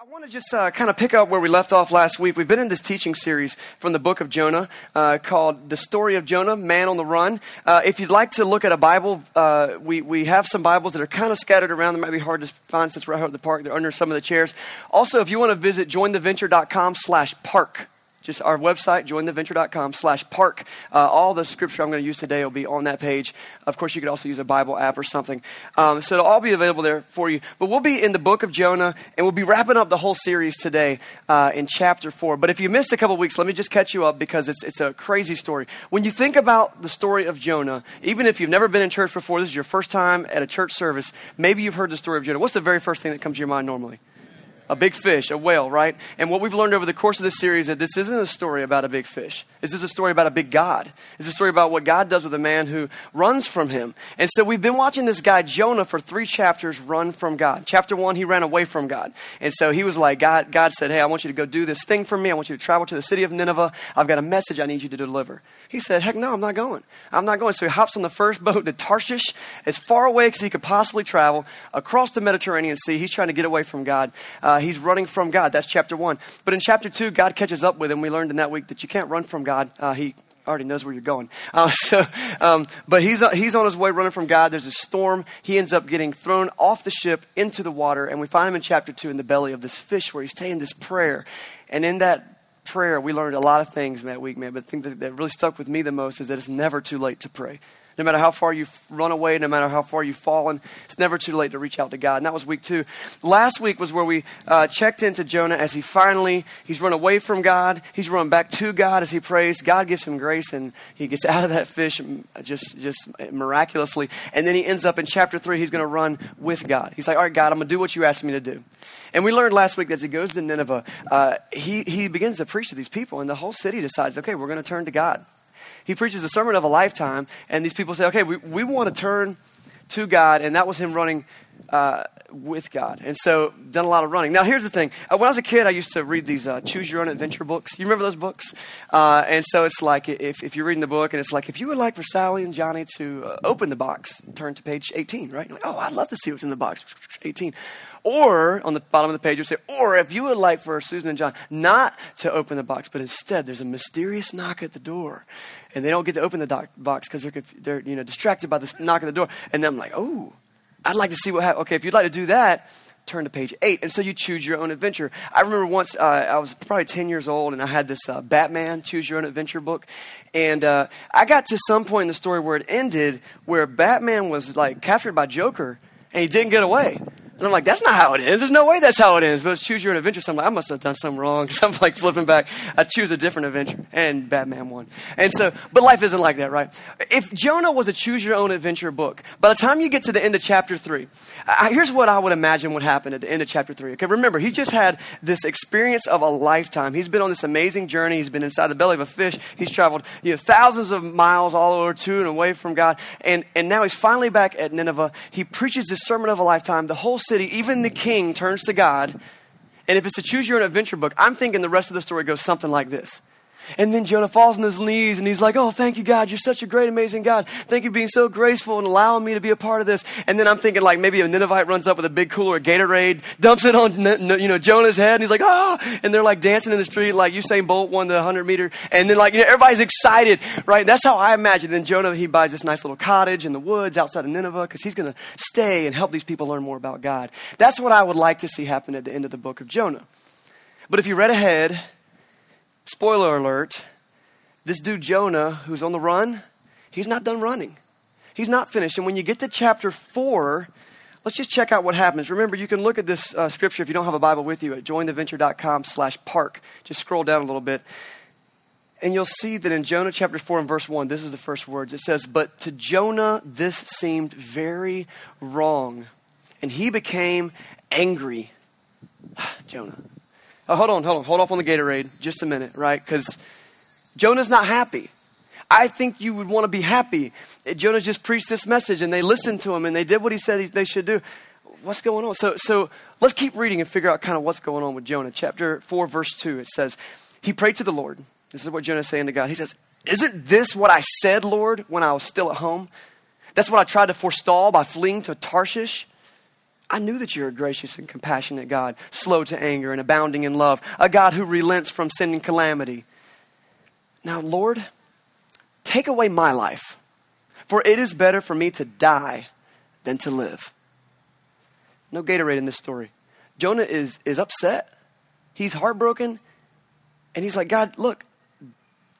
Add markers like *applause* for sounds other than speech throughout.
I want to just uh, kind of pick up where we left off last week. We've been in this teaching series from the book of Jonah uh, called The Story of Jonah, Man on the Run. Uh, if you'd like to look at a Bible, uh, we, we have some Bibles that are kind of scattered around. They might be hard to find since we're out at the park. They're under some of the chairs. Also, if you want to visit jointheventure.com slash park, just our website, jointheventure.com slash park. Uh, all the scripture I'm going to use today will be on that page. Of course, you could also use a Bible app or something. Um, so it'll all be available there for you. But we'll be in the book of Jonah, and we'll be wrapping up the whole series today uh, in chapter 4. But if you missed a couple weeks, let me just catch you up because it's, it's a crazy story. When you think about the story of Jonah, even if you've never been in church before, this is your first time at a church service, maybe you've heard the story of Jonah. What's the very first thing that comes to your mind normally? A big fish, a whale, right? And what we've learned over the course of this series is that this isn't a story about a big fish. This is a story about a big God. It's a story about what God does with a man who runs from him. And so we've been watching this guy, Jonah, for three chapters run from God. Chapter one, he ran away from God. And so he was like, God, God said, Hey, I want you to go do this thing for me. I want you to travel to the city of Nineveh. I've got a message I need you to deliver. He said, Heck no, I'm not going. I'm not going. So he hops on the first boat to Tarshish, as far away as he could possibly travel, across the Mediterranean Sea. He's trying to get away from God. Uh, he's running from God. That's chapter one. But in chapter two, God catches up with him. We learned in that week that you can't run from God. Uh, he already knows where you're going. Uh, *laughs* so, um, but he's, uh, he's on his way running from God. There's a storm. He ends up getting thrown off the ship into the water. And we find him in chapter 2 in the belly of this fish where he's saying this prayer. And in that prayer, we learned a lot of things that week, man. But the thing that, that really stuck with me the most is that it's never too late to pray. No matter how far you've run away, no matter how far you've fallen, it's never too late to reach out to God. And that was week two. Last week was where we uh, checked into Jonah as he finally, he's run away from God. He's run back to God as he prays. God gives him grace and he gets *laughs* out of that fish just, just miraculously. And then he ends up in chapter three, he's going to run with God. He's like, all right, God, I'm going to do what you asked me to do. And we learned last week that as he goes to Nineveh, uh, he, he begins to preach to these people, and the whole city decides, okay, we're going to turn to God. He preaches a sermon of a lifetime, and these people say, okay, we, we want to turn to God, and that was him running uh, with God. And so, done a lot of running. Now, here's the thing. Uh, when I was a kid, I used to read these uh, Choose Your Own Adventure books. You remember those books? Uh, and so, it's like if, if you're reading the book, and it's like, if you would like for Sally and Johnny to uh, open the box, turn to page 18, right? Like, oh, I'd love to see what's in the box. 18. Or, on the bottom of the page, you say, or if you would like for Susan and John not to open the box, but instead there's a mysterious knock at the door. And they don't get to open the doc- box because they're, they're you know, distracted by the knock at the door. And then I'm like, oh, I'd like to see what happens. Okay, if you'd like to do that, turn to page eight. And so you choose your own adventure. I remember once, uh, I was probably 10 years old, and I had this uh, Batman Choose Your Own Adventure book. And uh, I got to some point in the story where it ended, where Batman was like captured by Joker, and he didn't get away. And I'm like, that's not how it ends. There's no way that's how it ends. But it's choose your own adventure. So I'm like, I must have done something wrong. *laughs* So I'm like flipping back. I choose a different adventure. And Batman won. And so, but life isn't like that, right? If Jonah was a choose your own adventure book, by the time you get to the end of chapter three, I, here's what I would imagine would happen at the end of chapter 3. Okay, remember, he just had this experience of a lifetime. He's been on this amazing journey. He's been inside the belly of a fish. He's traveled you know, thousands of miles all over to and away from God. And, and now he's finally back at Nineveh. He preaches this sermon of a lifetime. The whole city, even the king, turns to God. And if it's a choose your own adventure book, I'm thinking the rest of the story goes something like this. And then Jonah falls on his knees and he's like, Oh, thank you, God. You're such a great, amazing God. Thank you for being so graceful and allowing me to be a part of this. And then I'm thinking, like, maybe a Ninevite runs up with a big cooler of Gatorade, dumps it on, you know, Jonah's head, and he's like, Oh, and they're like dancing in the street, like Usain Bolt won the 100 meter. And then, like, you know, everybody's excited, right? That's how I imagine. Then Jonah, he buys this nice little cottage in the woods outside of Nineveh because he's going to stay and help these people learn more about God. That's what I would like to see happen at the end of the book of Jonah. But if you read ahead, spoiler alert, this dude Jonah, who's on the run, he's not done running. He's not finished. And when you get to chapter 4, let's just check out what happens. Remember, you can look at this uh, scripture if you don't have a Bible with you at jointheventure.com slash park. Just scroll down a little bit. And you'll see that in Jonah chapter 4 and verse 1, this is the first words. It says, But to Jonah this seemed very wrong, and he became angry. *sighs* Jonah. Oh, hold on, hold on. Hold off on the Gatorade just a minute, right? Because Jonah's not happy. I think you would want to be happy. Jonah just preached this message and they listened to him and they did what he said they should do. What's going on? So, so let's keep reading and figure out kind of what's going on with Jonah. Chapter 4, verse 2, it says, He prayed to the Lord. This is what Jonah's saying to God. He says, Isn't this what I said, Lord, when I was still at home? That's what I tried to forestall by fleeing to Tarshish. I knew that you're a gracious and compassionate God, slow to anger and abounding in love, a God who relents from and calamity. Now, Lord, take away my life, for it is better for me to die than to live. No Gatorade in this story. Jonah is, is upset. He's heartbroken. And he's like, God, look,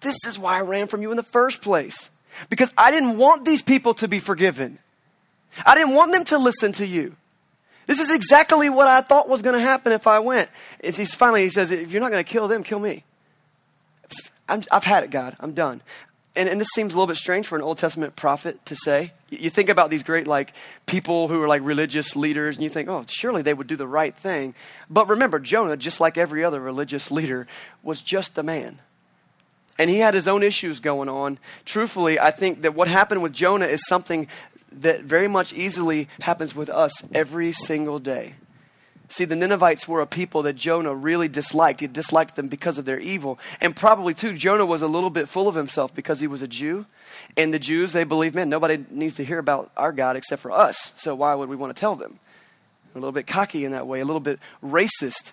this is why I ran from you in the first place. Because I didn't want these people to be forgiven. I didn't want them to listen to you. This is exactly what I thought was going to happen if I went. And he's finally, he says, if you're not going to kill them, kill me. i have had it, God. I'm done. And, and this seems a little bit strange for an Old Testament prophet to say. You think about these great like people who are like religious leaders, and you think, oh, surely they would do the right thing. But remember, Jonah, just like every other religious leader, was just a man. And he had his own issues going on. Truthfully, I think that what happened with Jonah is something that very much easily happens with us every single day. See, the Ninevites were a people that Jonah really disliked. He disliked them because of their evil. And probably, too, Jonah was a little bit full of himself because he was a Jew. And the Jews, they believe, man, nobody needs to hear about our God except for us. So why would we want to tell them? A little bit cocky in that way, a little bit racist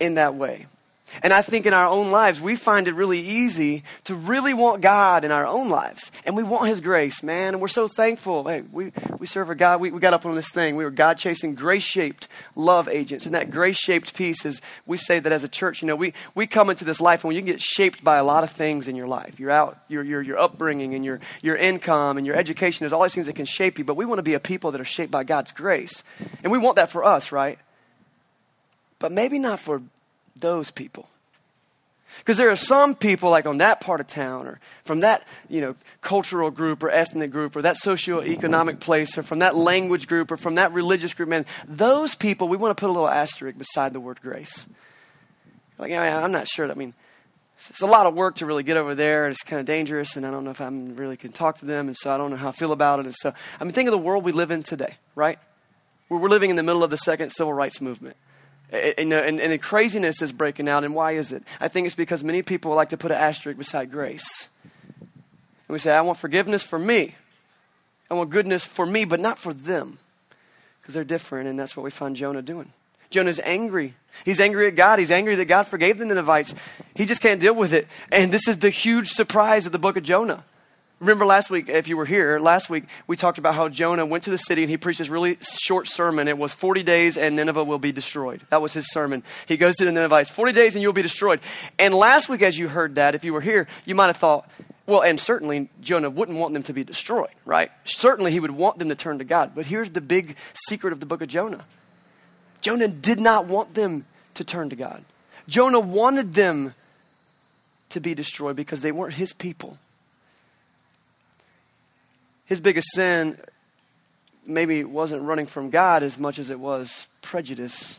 in that way. And I think in our own lives, we find it really easy to really want God in our own lives. And we want His grace, man. And we're so thankful. Hey, we, we serve a God. We, we got up on this thing. We were God chasing, grace shaped love agents. And that grace shaped piece is, we say that as a church, you know, we, we come into this life and you get shaped by a lot of things in your life. You're out, your, your, your upbringing and your, your income and your education. There's all these things that can shape you. But we want to be a people that are shaped by God's grace. And we want that for us, right? But maybe not for those people. Because there are some people, like on that part of town, or from that you know cultural group or ethnic group, or that socioeconomic place, or from that language group, or from that religious group. Man, those people, we want to put a little asterisk beside the word grace. Like, yeah, I'm not sure. I mean, it's a lot of work to really get over there. It's kind of dangerous, and I don't know if I really can talk to them, and so I don't know how I feel about it. And so, I mean, think of the world we live in today, right? We're living in the middle of the second civil rights movement. Uh, and, and, and craziness is breaking out. And why is it? I think it's because many people like to put an asterisk beside grace. And we say, I want forgiveness for me. I want goodness for me, but not for them. Because they're different, and that's what we find Jonah doing. Jonah's angry. He's angry at God. He's angry that God forgave the Ninevites. He just can't deal with it. And this is the huge surprise of the book of Jonah. Remember last week, if you were here, last week we talked about how Jonah went to the city and he preached this really short sermon. It was 40 days and Nineveh will be destroyed. That was his sermon. He goes to the Ninevites, 40 days and you'll be destroyed. And last week, as you heard that, if you were here, you might have thought, well, and certainly Jonah wouldn't want them to be destroyed, right? Certainly he would want them to turn to God. But here's the big secret of the book of Jonah Jonah did not want them to turn to God. Jonah wanted them to be destroyed because they weren't his people. His biggest sin maybe wasn't running from God as much as it was prejudice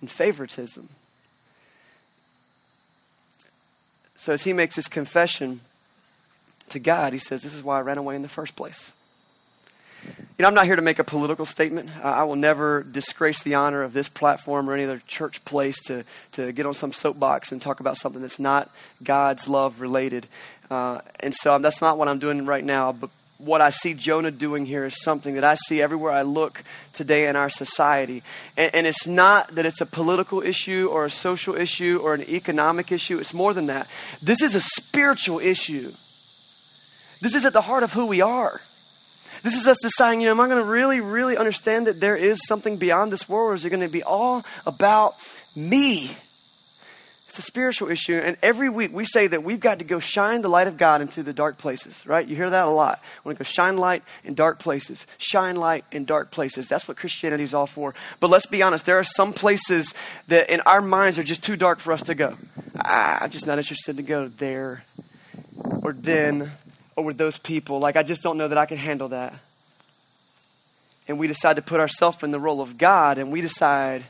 and favoritism. So as he makes his confession to God, he says, This is why I ran away in the first place. You know, I'm not here to make a political statement. I will never disgrace the honor of this platform or any other church place to, to get on some soapbox and talk about something that's not God's love related. Uh, and so that's not what I'm doing right now. But what I see Jonah doing here is something that I see everywhere I look today in our society. And, and, it's not that it's a political issue or a social issue or an economic issue, it's more than that. This is a spiritual issue. This is at the heart of who we are. This is us deciding, you know, am I going to really, really understand that there is something beyond this world, or is it going to be all about me? It's a spiritual issue. And every week we say that we've got to go shine the light of God into the dark places, right? You hear that a lot. We want to go shine light in dark places. Shine light in dark places. That's what Christianity is all for. But let's be honest, there are some places that in our minds are just too dark for us to go. Ah, I'm just not interested to go there or then or with those people. Like, I just don't know that I can handle that. And we decide to put ourselves in the role of God and we decide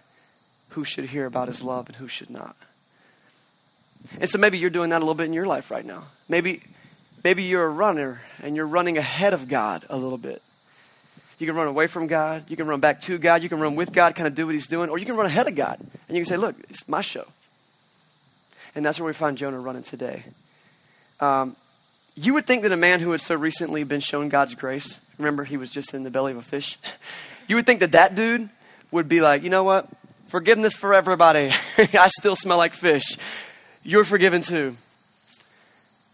who should hear about his love and who should not. And so maybe you're doing that a little bit in your life right now. Maybe, maybe you're a runner and you're running ahead of God a little bit. You can run away from God. You can run back to God. You can run with God, kind of do what He's doing. Or you can run ahead of God. And you can say, look, it's my show. And that's where we find Jonah running today. Um, you would think that a man who had so recently been shown God's grace, remember he was just in the belly of a fish, *laughs* you would think that that dude would be like, you know what? Forgiveness for everybody. *laughs* I still smell like fish. You're forgiven too.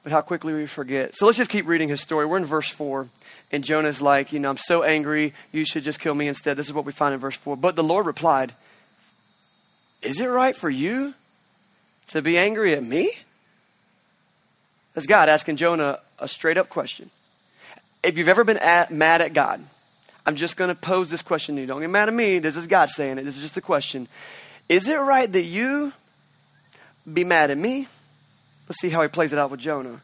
But how quickly we forget. So let's just keep reading his story. We're in verse 4. And Jonah's like, you know, I'm so angry, you should just kill me instead. This is what we find in verse 4. But the Lord replied, Is it right for you to be angry at me? That's God asking Jonah a straight up question. If you've ever been at, mad at God, I'm just going to pose this question to you. Don't get mad at me. This is God saying it. This is just a question. Is it right that you be mad at me? Let's see how he plays it out with Jonah.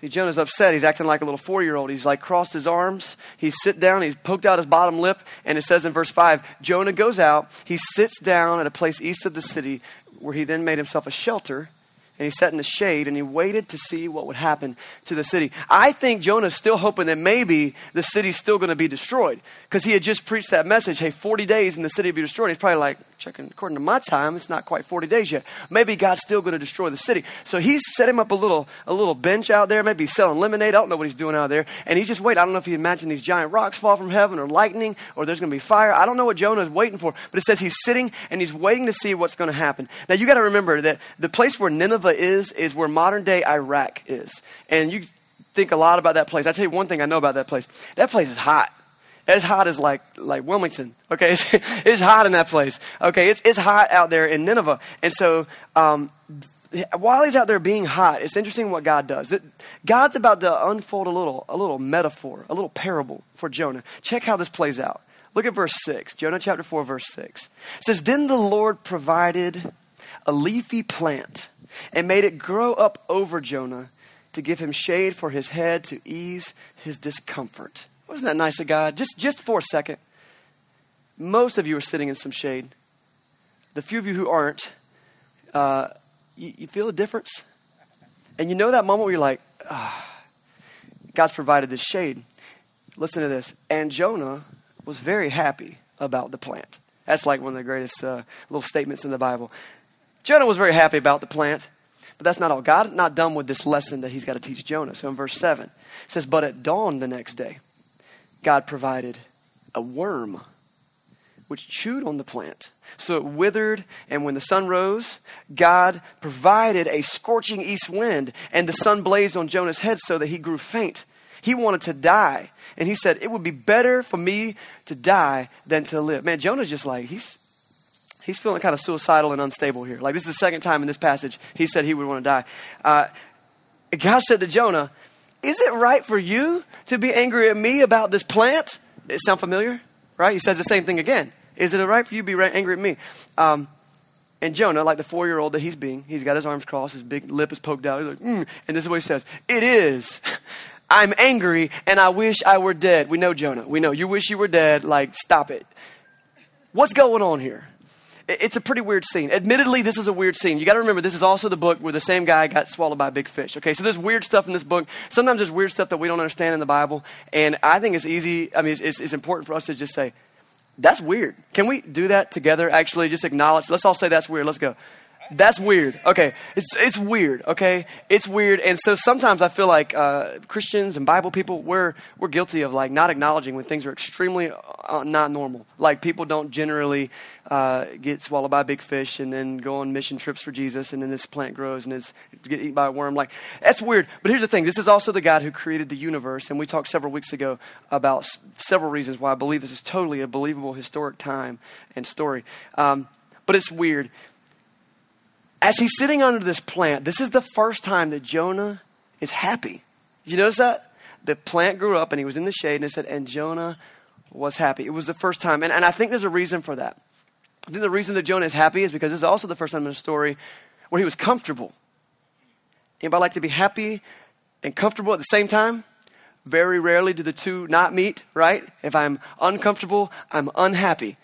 See, Jonah's upset. He's acting like a little four year old. He's like crossed his arms. He's sit down. He's poked out his bottom lip. And it says in verse 5 Jonah goes out. He sits down at a place east of the city where he then made himself a shelter and he sat in the shade and he waited to see what would happen to the city. I think Jonah's still hoping that maybe the city's still going to be destroyed because he had just preached that message hey, 40 days and the city will be destroyed. He's probably like, checking, according to my time, it's not quite 40 days yet. Maybe God's still going to destroy the city. So he's set him up a little, a little bench out there. Maybe he's selling lemonade. I don't know what he's doing out there. And he's just waiting. I don't know if he imagined these giant rocks fall from heaven or lightning or there's going to be fire. I don't know what Jonah is waiting for. But it says he's sitting and he's waiting to see what's going to happen. Now, you got to remember that the place where Nineveh is, is where modern day Iraq is. And you think a lot about that place. I tell you one thing I know about that place. That place is hot. It's hot as like like Wilmington. Okay, *laughs* it's, it's hot in that place. Okay, it's it's hot out there in Nineveh, and so um, while he's out there being hot, it's interesting what God does. God's about to unfold a little a little metaphor, a little parable for Jonah. Check how this plays out. Look at verse six, Jonah chapter four, verse six. It says, "Then the Lord provided a leafy plant and made it grow up over Jonah." To give him shade for his head to ease his discomfort. Wasn't that nice of God? Just, just for a second. Most of you are sitting in some shade. The few of you who aren't, uh, you, you, feel a difference. And you know that moment where you're like, ah, God's provided this shade. Listen to this. And Jonah was very happy about the plant. That's like one of the greatest uh, little statements in the Bible. Jonah was very happy about the plant, but that's not all. God not done with this lesson that he's got to teach Jonah. So in verse 7, it says, But at dawn the next day, God provided a worm which chewed on the plant. So it withered, and when the sun rose, God provided a scorching east wind, and the sun blazed on Jonah's head so that he grew faint. He wanted to die. And he said, It would be better for me to die than to live. Man, Jonah's just like, he's he's feeling kind of suicidal and unstable here. Like, this is the second time in this passage he said he would want to die. Uh, God said to Jonah, Is it right for you to be angry at me about this plant? It sound familiar? Right? He says the same thing again. Is it right for you to be angry at me? Um, and Jonah, like the four year old that he's being, he's got his arms crossed, his big lip is poked out. He's like, mm, and this is what he says It is. *laughs* I'm angry and I wish I were dead. We know Jonah. We know you wish you were dead. Like, stop it. What's going on here? It's a pretty weird scene. Admittedly, this is a weird scene. You got to remember, this is also the book where the same guy got swallowed by a big fish. Okay, so there's weird stuff in this book. Sometimes there's weird stuff that we don't understand in the Bible, and I think it's easy. I mean, it's, it's, it's important for us to just say, "That's weird." Can we do that together? Actually, just acknowledge. Let's all say that's weird. Let's go. That's weird. Okay, it's it's weird. Okay, it's weird, and so sometimes I feel like uh, Christians and Bible people we're we're guilty of like not acknowledging when things are extremely uh, not normal. Like people don't generally uh, get swallowed by a big fish and then go on mission trips for Jesus, and then this plant grows and it's get eaten by a worm. Like that's weird. But here's the thing: this is also the God who created the universe, and we talked several weeks ago about s- several reasons why I believe this is totally a believable historic time and story. Um, but it's weird as he's sitting under this plant, this is the first time that Jonah is happy. Did you notice that? The plant grew up and he was in the shade, and it said, and Jonah was happy. It was the first time. And, and I think there's a reason for that. I think the reason that Jonah is happy is because this is also the first time in the story where he was comfortable. Anybody like to be happy and comfortable at the same time? Very rarely do the two not meet, right? If I'm uncomfortable, I'm unhappy.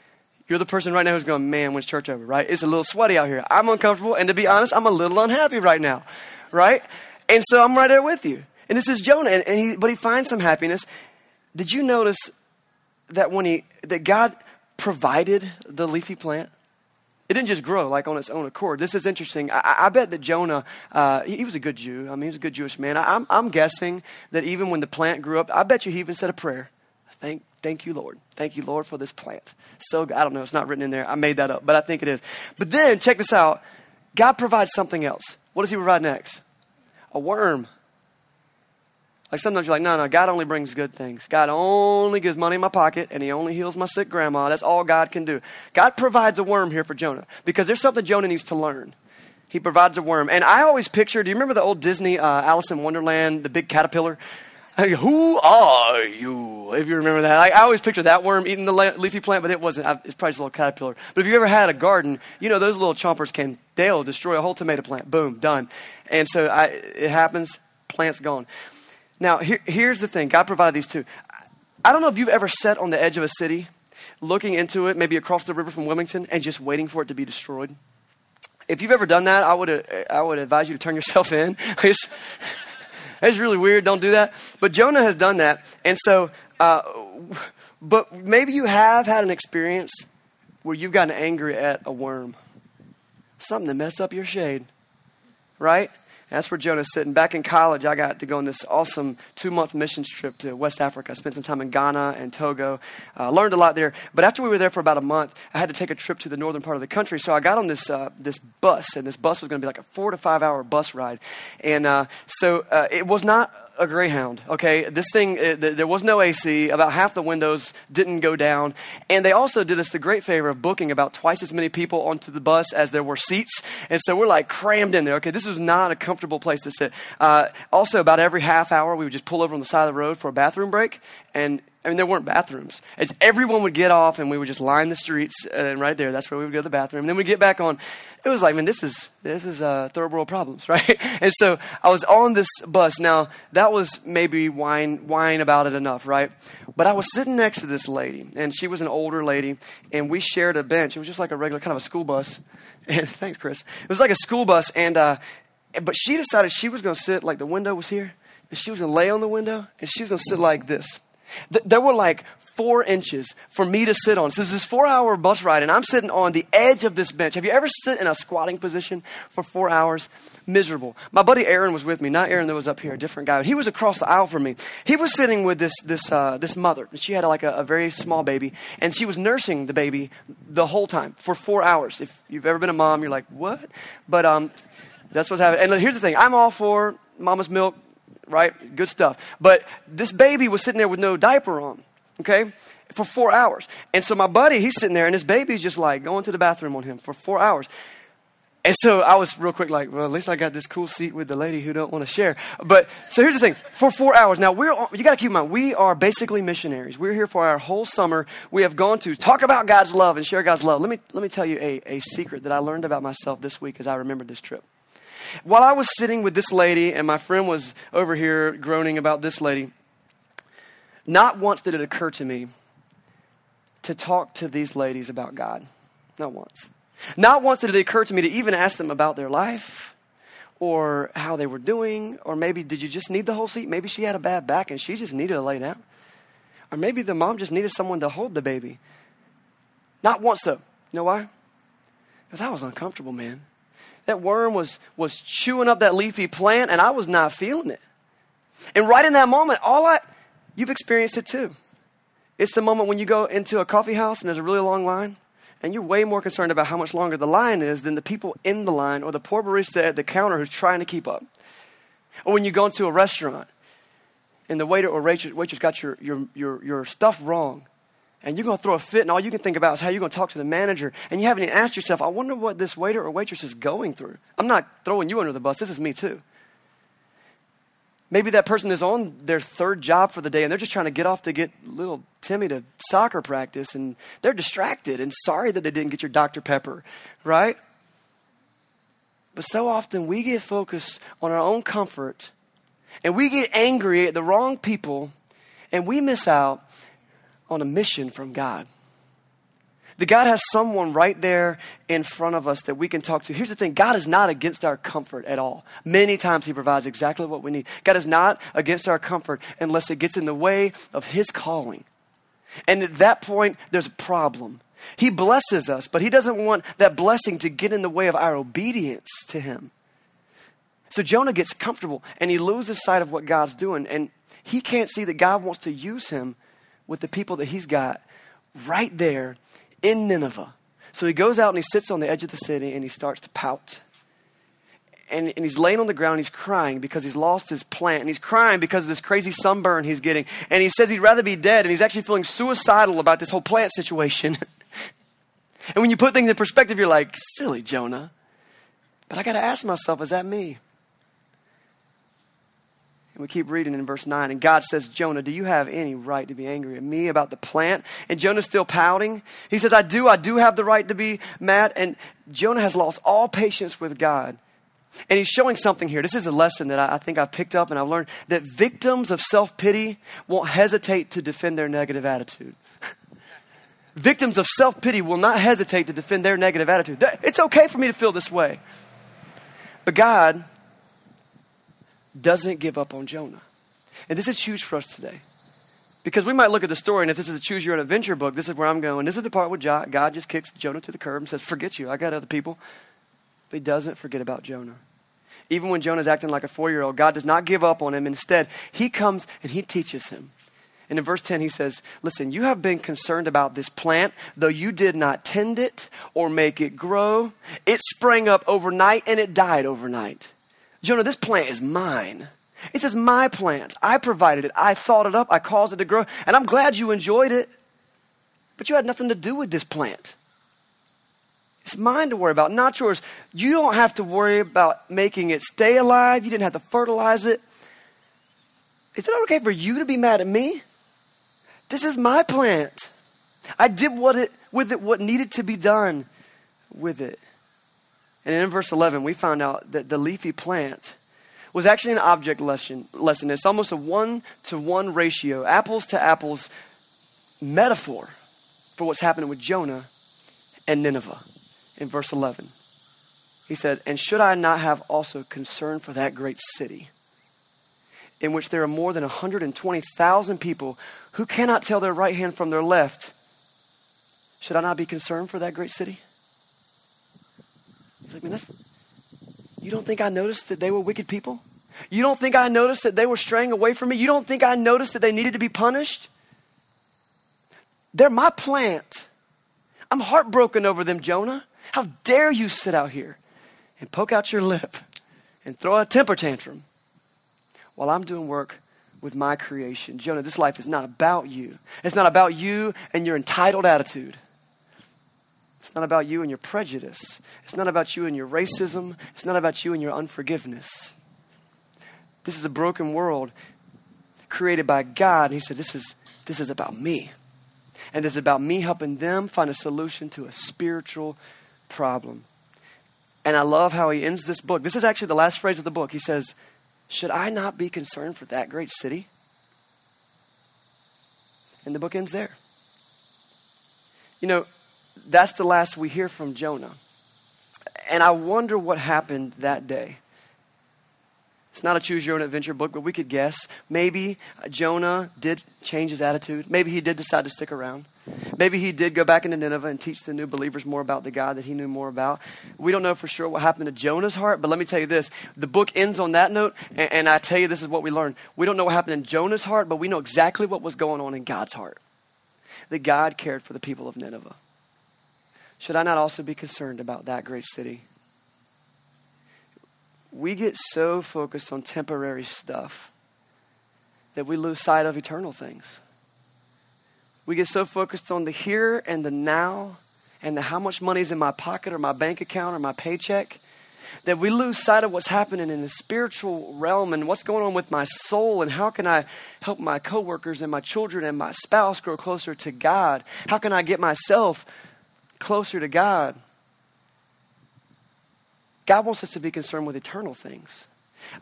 You're the person right now who's going, man, when's church over, right? It's a little sweaty out here. I'm uncomfortable, and to be honest, I'm a little unhappy right now, right? And so I'm right there with you. And this is Jonah, and, he, but he finds some happiness. Did you notice that when he, that God provided the leafy plant? It didn't just grow like on its own accord. This is interesting. I, I bet that Jonah, uh, he, he, was a good Jew. I mean, he was a good Jewish man. I, I'm, I'm guessing that even when the plant grew up, I bet you he even said a prayer Thank, thank you, Lord. Thank you, Lord, for this plant. So, I don't know, it's not written in there. I made that up, but I think it is. But then, check this out God provides something else. What does He provide next? A worm. Like sometimes you're like, no, no, God only brings good things. God only gives money in my pocket and He only heals my sick grandma. That's all God can do. God provides a worm here for Jonah because there's something Jonah needs to learn. He provides a worm. And I always picture, do you remember the old Disney uh, Alice in Wonderland, the big caterpillar? Who are you? If you remember that, I, always picture that worm eating the leafy plant, but it wasn't. It's probably just a little caterpillar. But if you ever had a garden, you know those little chompers can they'll destroy a whole tomato plant. Boom, done. And so I, it happens. Plant's gone. Now here, here's the thing. God provided these two. I don't know if you've ever sat on the edge of a city, looking into it, maybe across the river from Wilmington, and just waiting for it to be destroyed. If you've ever done that, I would uh, I would advise you to turn yourself in. *laughs* *laughs* That's really weird. Don't do that. But Jonah has done that. And so, uh, but maybe you have had an experience where you've gotten angry at a worm, something that messed up your shade, right? That's where Jonah's sitting. Back in college, I got to go on this awesome two month missions trip to West Africa. I spent some time in Ghana and Togo. Uh, learned a lot there. But after we were there for about a month, I had to take a trip to the northern part of the country. So I got on this, uh, this bus, and this bus was going to be like a four to five hour bus ride. And uh, so uh, it was not a Greyhound, okay? This thing, it, there was no AC. About half the windows didn't go down. And they also did us the great favor of booking about twice as many people onto the bus as there were seats. And so we're like crammed in there, okay? This was not a comfortable place to sit. Uh, also, about every half hour, we would just pull over on the side of the road for a bathroom break. And I mean, there weren't bathrooms. It's, everyone would get off, and we would just line the streets, and right there, that's where we would go to the bathroom. And then we'd get back on. It was like, man, this is this is uh, third world problems, *laughs* right? And so I was on this bus. Now that was maybe whine whine about it enough, right? But I was sitting next to this lady, and she was an older lady, and we shared a bench. It was just like a regular kind of a school bus. And *laughs* thanks, Chris. It was like a school bus, and uh, but she decided she was going to sit like the window was here, and she was going to lay on the window, and she was going to sit like this. Th- there were like four inches for me to sit on. So this is four hour bus ride, and I'm sitting on the edge of this bench. Have you ever sit in a squatting position for four hours? Miserable. My buddy Aaron was with me, not Aaron that was up here, a different guy. He was across the aisle from me. He was sitting with this, this, uh, this mother. She had like a, a very small baby, and she was nursing the baby the whole time for four hours. If you've ever been a mom, you're like, what? But um, that's what's happening. And here's the thing I'm all for mama's milk, right? Good stuff. But this baby was sitting there with no diaper on, okay, for four hours. And so my buddy, he's sitting there, and his baby's just like going to the bathroom on him for four hours. And so I was real quick like, well, at least I got this cool seat with the lady who don't want to share. But so here's the thing: for four hours. Now we're you got to keep in mind we are basically missionaries. We're here for our whole summer. We have gone to talk about God's love and share God's love. Let me let me tell you a, a secret that I learned about myself this week as I remembered this trip. While I was sitting with this lady and my friend was over here groaning about this lady, not once did it occur to me to talk to these ladies about God. Not once. Not once did it occur to me to even ask them about their life or how they were doing, or maybe did you just need the whole seat? Maybe she had a bad back and she just needed to lay down. Or maybe the mom just needed someone to hold the baby. Not once though. You know why? Because I was uncomfortable, man. That worm was, was chewing up that leafy plant, and I was not feeling it. And right in that moment, all I, you've experienced it too. It's the moment when you go into a coffee house and there's a really long line, and you're way more concerned about how much longer the line is than the people in the line or the poor barista at the counter who's trying to keep up. Or when you go into a restaurant and the waiter or waitress, got your, your, your, your stuff wrong, and you're going to throw a fit, and all you can think about is how you're going to talk to the manager, and you haven't even asked yourself, I wonder what this waiter or waitress is going through. I'm not throwing you under the bus, this is me too. Maybe that person is on their third job for the day and they're just trying to get off to get little Timmy to soccer practice and they're distracted and sorry that they didn't get your Dr. Pepper, right? But so often we get focused on our own comfort and we get angry at the wrong people and we miss out on a mission from God. That God has someone right there in front of us that we can talk to. Here's the thing God is not against our comfort at all. Many times He provides exactly what we need. God is not against our comfort unless it gets in the way of His calling. And at that point, there's a problem. He blesses us, but He doesn't want that blessing to get in the way of our obedience to Him. So Jonah gets comfortable and he loses sight of what God's doing. And he can't see that God wants to use him with the people that he's got right there in Nineveh. So he goes out and he sits on the edge of the city and he starts to pout. And, and he's laying on the ground, he's crying because he's lost his plant, and he's crying because of this crazy sunburn he's getting. And he says he'd rather be dead, and he's actually feeling suicidal about this whole plant situation. *laughs* and when you put things in perspective, you're like, silly Jonah. But I got to ask myself, is that me? We keep reading in verse 9. And God says, Jonah, do you have any right to be angry at me about the plant? And Jonah's still pouting. He says, I do. I do have the right to be mad. And Jonah has lost all patience with God. And he's showing something here. This is a lesson that I, think I've picked up and I've learned that victims of self pity won't hesitate to defend their negative attitude. *laughs* victims of self pity will not hesitate to defend their negative attitude. It's okay for me to feel this way. But God doesn't give up on Jonah. And this is huge for us today. Because we might look at the story, and if this is a choose your own adventure book, this is where I'm going. This is the part where God just kicks Jonah to the curb and says, Forget you, I got other people. But he doesn't forget about Jonah. Even when Jonah's acting like a four year old, God does not give up on him. Instead, he comes and he teaches him. And in verse 10, he says, Listen, you have been concerned about this plant, though you did not tend it or make it grow. It sprang up overnight and it died overnight. Jonah, this plant is mine. It says, My plant. I provided it. I thought it up. I caused it to grow. And I'm glad you enjoyed it. But you had nothing to do with this plant. It's mine to worry about, not yours. You don't have to worry about making it stay alive. You didn't have to fertilize it. Is it okay for you to be mad at me? This is my plant. I did what it, with it what needed to be done with it. And in verse 11, we found out that the leafy plant was actually an object lesson. lesson. It's almost a one to one ratio, apples to apples metaphor for what's happening with Jonah and Nineveh in verse 11. He said, And should I not have also concern for that great city, in which there are more than 120,000 people who cannot tell their right hand from their left? Should I not be concerned for that great city? He's like, man, that's, you don't think I noticed that they were wicked people? You don't think I noticed that they were straying away from me? You don't think I noticed that they needed to be punished? They're my plant. I'm heartbroken over them, Jonah. How dare you sit out here and poke out your lip and throw a temper tantrum while I'm doing work with my creation? Jonah, this life is not about you. It's not about you and your entitled attitude. It's not about you and your prejudice. It's not about you and your racism. It's not about you and your unforgiveness. This is a broken world created by God. And he said, This is, this is about me. And it's about me helping them find a solution to a spiritual problem. And I love how he ends this book. This is actually the last phrase of the book. He says, Should I not be concerned for that great city? And the book ends there. You know, that's the last we hear from Jonah. And I wonder what happened that day. It's not a choose your own adventure book, but we could guess. Maybe Jonah did change his attitude. Maybe he did decide to stick around. Maybe he did go back into Nineveh and teach the new believers more about the God that he knew more about. We don't know for sure what happened to Jonah's heart, but let me tell you this. The book ends on that note, and, and I tell you this is what we learned. We don't know what happened in Jonah's heart, but we know exactly what was going on in God's heart. That God cared for the people of Nineveh. Should I not also be concerned about that great city? We get so focused on temporary stuff that we lose sight of eternal things. We get so focused on the here and the now and the how much money is in my pocket or my bank account or my paycheck that we lose sight of what's happening in the spiritual realm and what's going on with my soul and how can I help my coworkers and my children and my spouse grow closer to God? How can I get myself closer to God. God wants us to be concerned with eternal things.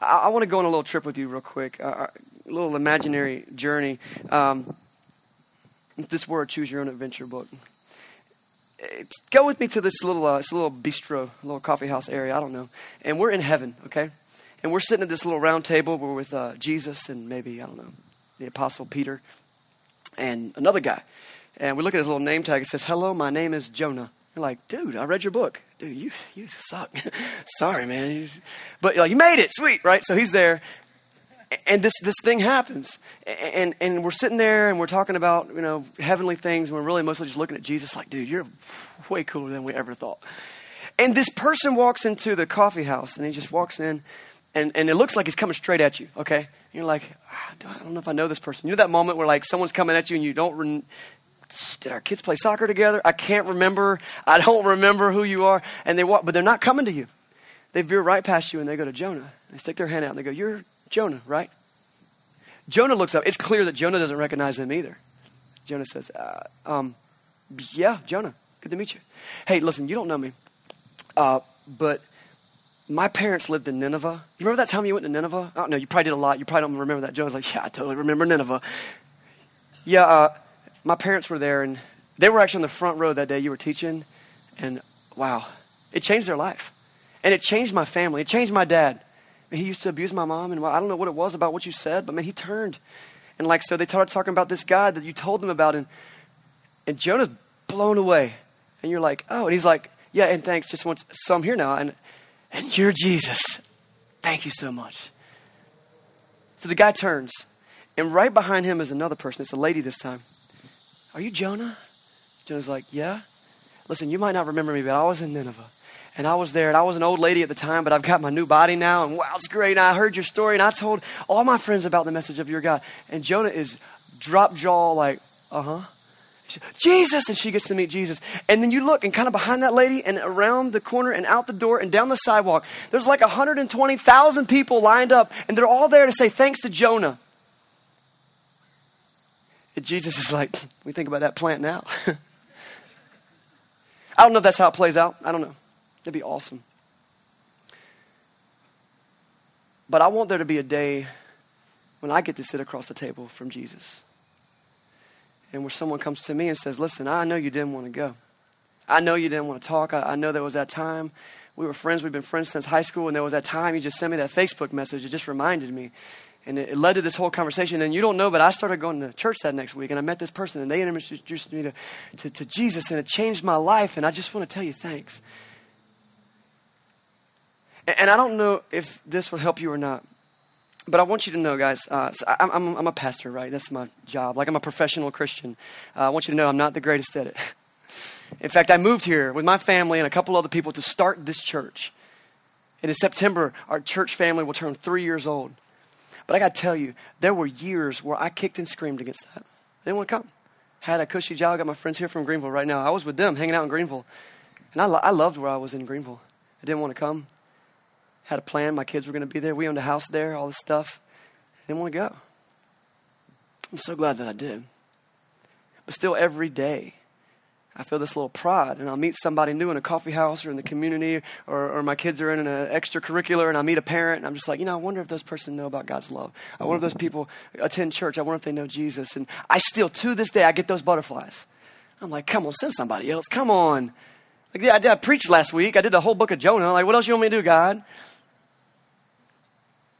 I, I want to go on a little trip with you, real quick, uh, uh a little imaginary journey. Um, this word, choose your own adventure book. It's, go with me to this little, uh, this little bistro, little coffee house area. I don't know, and we're in heaven, okay? And we're sitting at this little round table. We're with uh, Jesus and maybe I don't know the apostle Peter and another guy and we look at his little name tag. It says, "Hello, my name is Jonah." You're like, "Dude, I read your book. Dude, you you suck. *laughs* Sorry, man. But like, you made it, sweet, right?" So he's there, and this, this thing happens. And, and we're sitting there and we're talking about, you know, heavenly things. And we're really mostly just looking at Jesus like, dude, you're way cooler than we ever thought. And this person walks into the coffee house and he just walks in and, and it looks like he's coming straight at you, okay? And you're like, ah, I don't know if I know this person. You know that moment where like someone's coming at you and you don't, did our kids play soccer together? I can't remember. I don't remember who you are. And they walk, but they're not coming to you. They veer right past you and they go to Jonah. They stick their hand out and they go, You're Jonah, right? Jonah looks up. It's clear that Jonah doesn't recognize them either. Jonah says, uh, um, Yeah, Jonah, good to meet you. Hey, listen, you don't know me, uh, but my parents lived in Nineveh. You remember that time you went to Nineveh? I don't know. You probably did a lot. You probably don't remember that. Jonah's like, Yeah, I totally remember Nineveh. Yeah, uh, my parents were there, and they were actually on the front row that day you were teaching. And wow, it changed their life. And it changed my family. It changed my dad. He used to abuse my mom, and I don't know what it was about what you said, but man, he turned. And like so, they started talking about this guy that you told them about, and and Jonah's blown away. And you're like, oh, and he's like, yeah, and thanks. Just wants some here now, and and you're Jesus. Thank you so much. So the guy turns, and right behind him is another person. It's a lady this time. Are you Jonah? Jonah's like, yeah. Listen, you might not remember me, but I was in Nineveh and I was there, and I was an old lady at the time, but I've got my new body now, and wow, it's great. And I heard your story, and I told all my friends about the message of your God. And Jonah is drop jaw, like, uh huh. Jesus, and she gets to meet Jesus. And then you look, and kind of behind that lady, and around the corner, and out the door, and down the sidewalk, there's like 120,000 people lined up, and they're all there to say thanks to Jonah. Jesus is like, we think about that plant now. *laughs* I don't know if that's how it plays out. I don't know. It'd be awesome. But I want there to be a day when I get to sit across the table from Jesus. And where someone comes to me and says, Listen, I know you didn't want to go. I know you didn't want to talk. I, I know there was that time. We were friends. We've been friends since high school. And there was that time you just sent me that Facebook message. It just reminded me. And it, led to this whole conversation. And you don't know, but I started going to church that next week. And I met this person. And they introduced me to, to, to Jesus. And it changed my life. And I just want to tell you thanks. And I don't know if this will help you or not, but I want you to know, guys, uh, so I'm, I'm, I'm, a pastor, right? That's my job. Like, I'm a professional Christian. Uh, I want you to know I'm not the greatest at it. *laughs* in fact, I moved here with my family and a couple other people to start this church. And in September, our church family will turn three years old. But I got to tell you, there were years where I kicked and screamed against that. They didn't want to come. Had a cushy job. Got my friends here from Greenville right now. I was with them, hanging out in Greenville. And I, lo- I loved where I was in Greenville. I didn't want to come had a plan. My kids were going to be there. We owned a house there, all this stuff. I didn't want to go. I'm so glad that I did. But still, every day, I feel this little pride, and I'll meet somebody new in a coffee house or in the community, or, or my kids are in an extracurricular, and I meet a parent, and I'm just like, you know, I wonder if those person know about God's love. I wonder if those people attend church. I wonder if they know Jesus. And I still, to this day, I get those butterflies. I'm like, come on, send somebody else. Come on. Like, yeah, I, did, I preached last week. I did the whole book of Jonah. Like, what else you want me to do, God?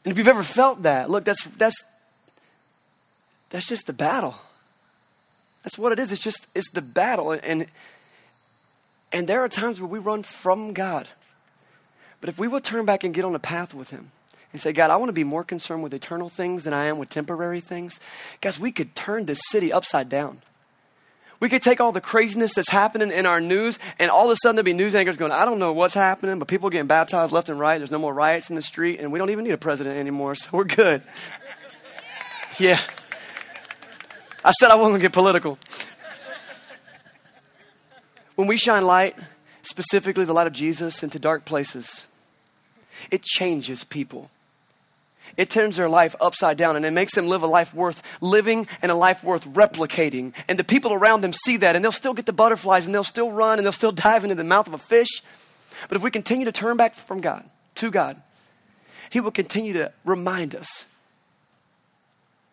And if you've ever felt that, look, that's, that's, that's just the battle. That's what it is. It's just, it's the battle. And, and there are times where we run from God. But if we will turn back and get on a path with Him and say, God, I want to be more concerned with eternal things than I am with temporary things, guys, we could turn this city upside down. We could take all the craziness that's happening in our news, and all of a sudden there'd be news anchors going, I don't know what's happening, but people are getting baptized left and right. There's no more riots in the street, and we don't even need a president anymore, so we're good. *laughs* Yeah. I said I wasn't going to get political. When we shine light, specifically the light of Jesus, into dark places, it changes people it turns their life upside down and it makes them live a life worth living and a life worth replicating. And the people around them see that and they'll still get the butterflies and they'll still run and they'll still *laughs* dive into the mouth of a fish. But if we continue to turn back from God, to God, He will continue to remind us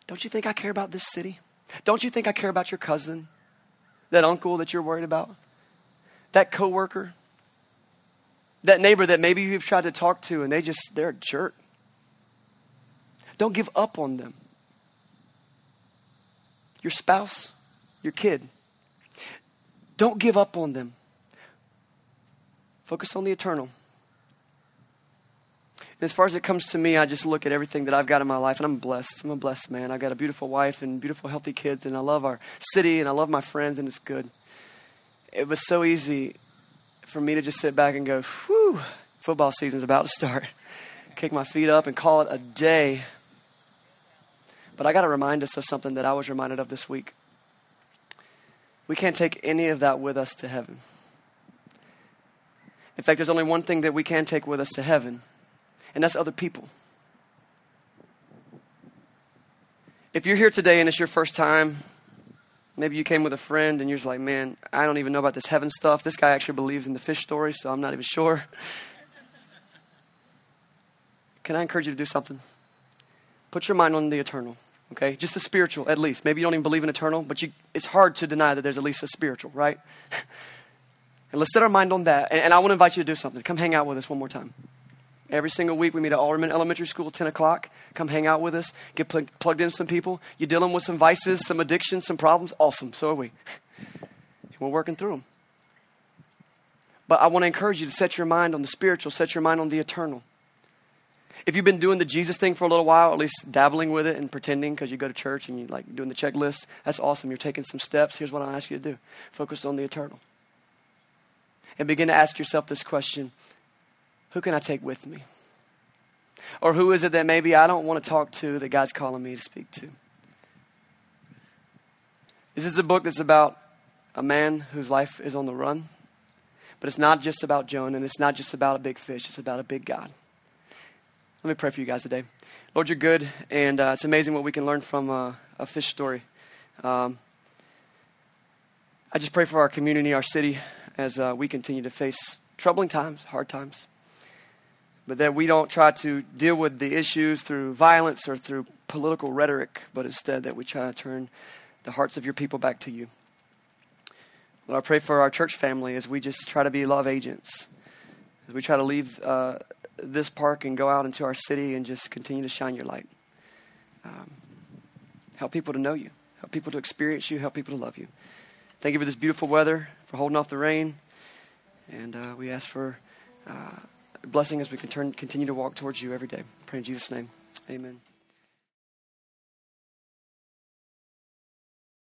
Don't you think I care about this city? Don't you think I care about your cousin, that uncle that you're worried about, that coworker, that neighbor that maybe you've tried to talk to and they just, they're a jerk? Don't give up on them. Your spouse, your kid. Don't give up on them. Focus on the eternal. And as far as it comes to me, I just look at everything that I've got in my life, and I'm blessed. I'm a blessed man. I've got a beautiful wife and beautiful, healthy kids, and I love our city, and I love my friends, and it's good. It was so easy for me to just sit back and go, whew, football season's about to start. *laughs* Kick my feet up and call it a day. But I got to remind us of something that I was reminded of this week. We can't take any of that with us to heaven. In fact, there's only one thing that we can take with us to heaven, and that's other people. If you're here today and it's your first time, maybe you came with a friend and you're just like, man, I don't even know about this heaven stuff. This guy actually believes in the fish story, so I'm not even sure. *laughs* Can I encourage you to do something? Put your mind on the eternal, okay? Just the spiritual, at least. Maybe you don't even believe in eternal, but you, it's hard to deny that there's at least a spiritual, right? *laughs* and let's set our mind on that. And, and I want to invite you to do something. Come hang out with us one more time. Every single week we meet at Alderman Elementary School, 10 o'clock. Come hang out with us. Get pl- plugged in some people. You're dealing with some vices, some addictions, some problems. Awesome. So are we. We're working through them. But I want to encourage you to set your mind on the spiritual, set your mind on the eternal. If you've been doing the Jesus thing for a little while, at least dabbling with it and pretending because you go to church and you like doing the checklist, that's awesome. You're taking some steps. Here's what I'll ask you to do focus on the eternal. And begin to ask yourself this question Who can I take with me? Or who is it that maybe I don't want to talk to that God's calling me to speak to? This is a book that's about a man whose life is on the run. But it's not just about Jonah, and it's not just about a big fish, it's about a big God. Let me pray for you guys today. Lord, you're good, and uh, it's amazing what we can learn from uh, a fish story. Um, I just pray for our community, our city, as uh, we continue to face troubling times, hard times. But that we don't try to deal with the issues through violence or through political rhetoric, but instead that we try to turn the hearts of your people back to you. Lord, I pray for our church family as we just try to be love agents, as we try to leave uh, this park and go out into our city and just continue to shine your light. Um, help people to know you, help people to experience you, help people to love you. Thank you for this beautiful weather, for holding off the rain. And uh, we ask for uh, blessing as we can turn, continue to walk towards you every day. Pray in Jesus' name. Amen.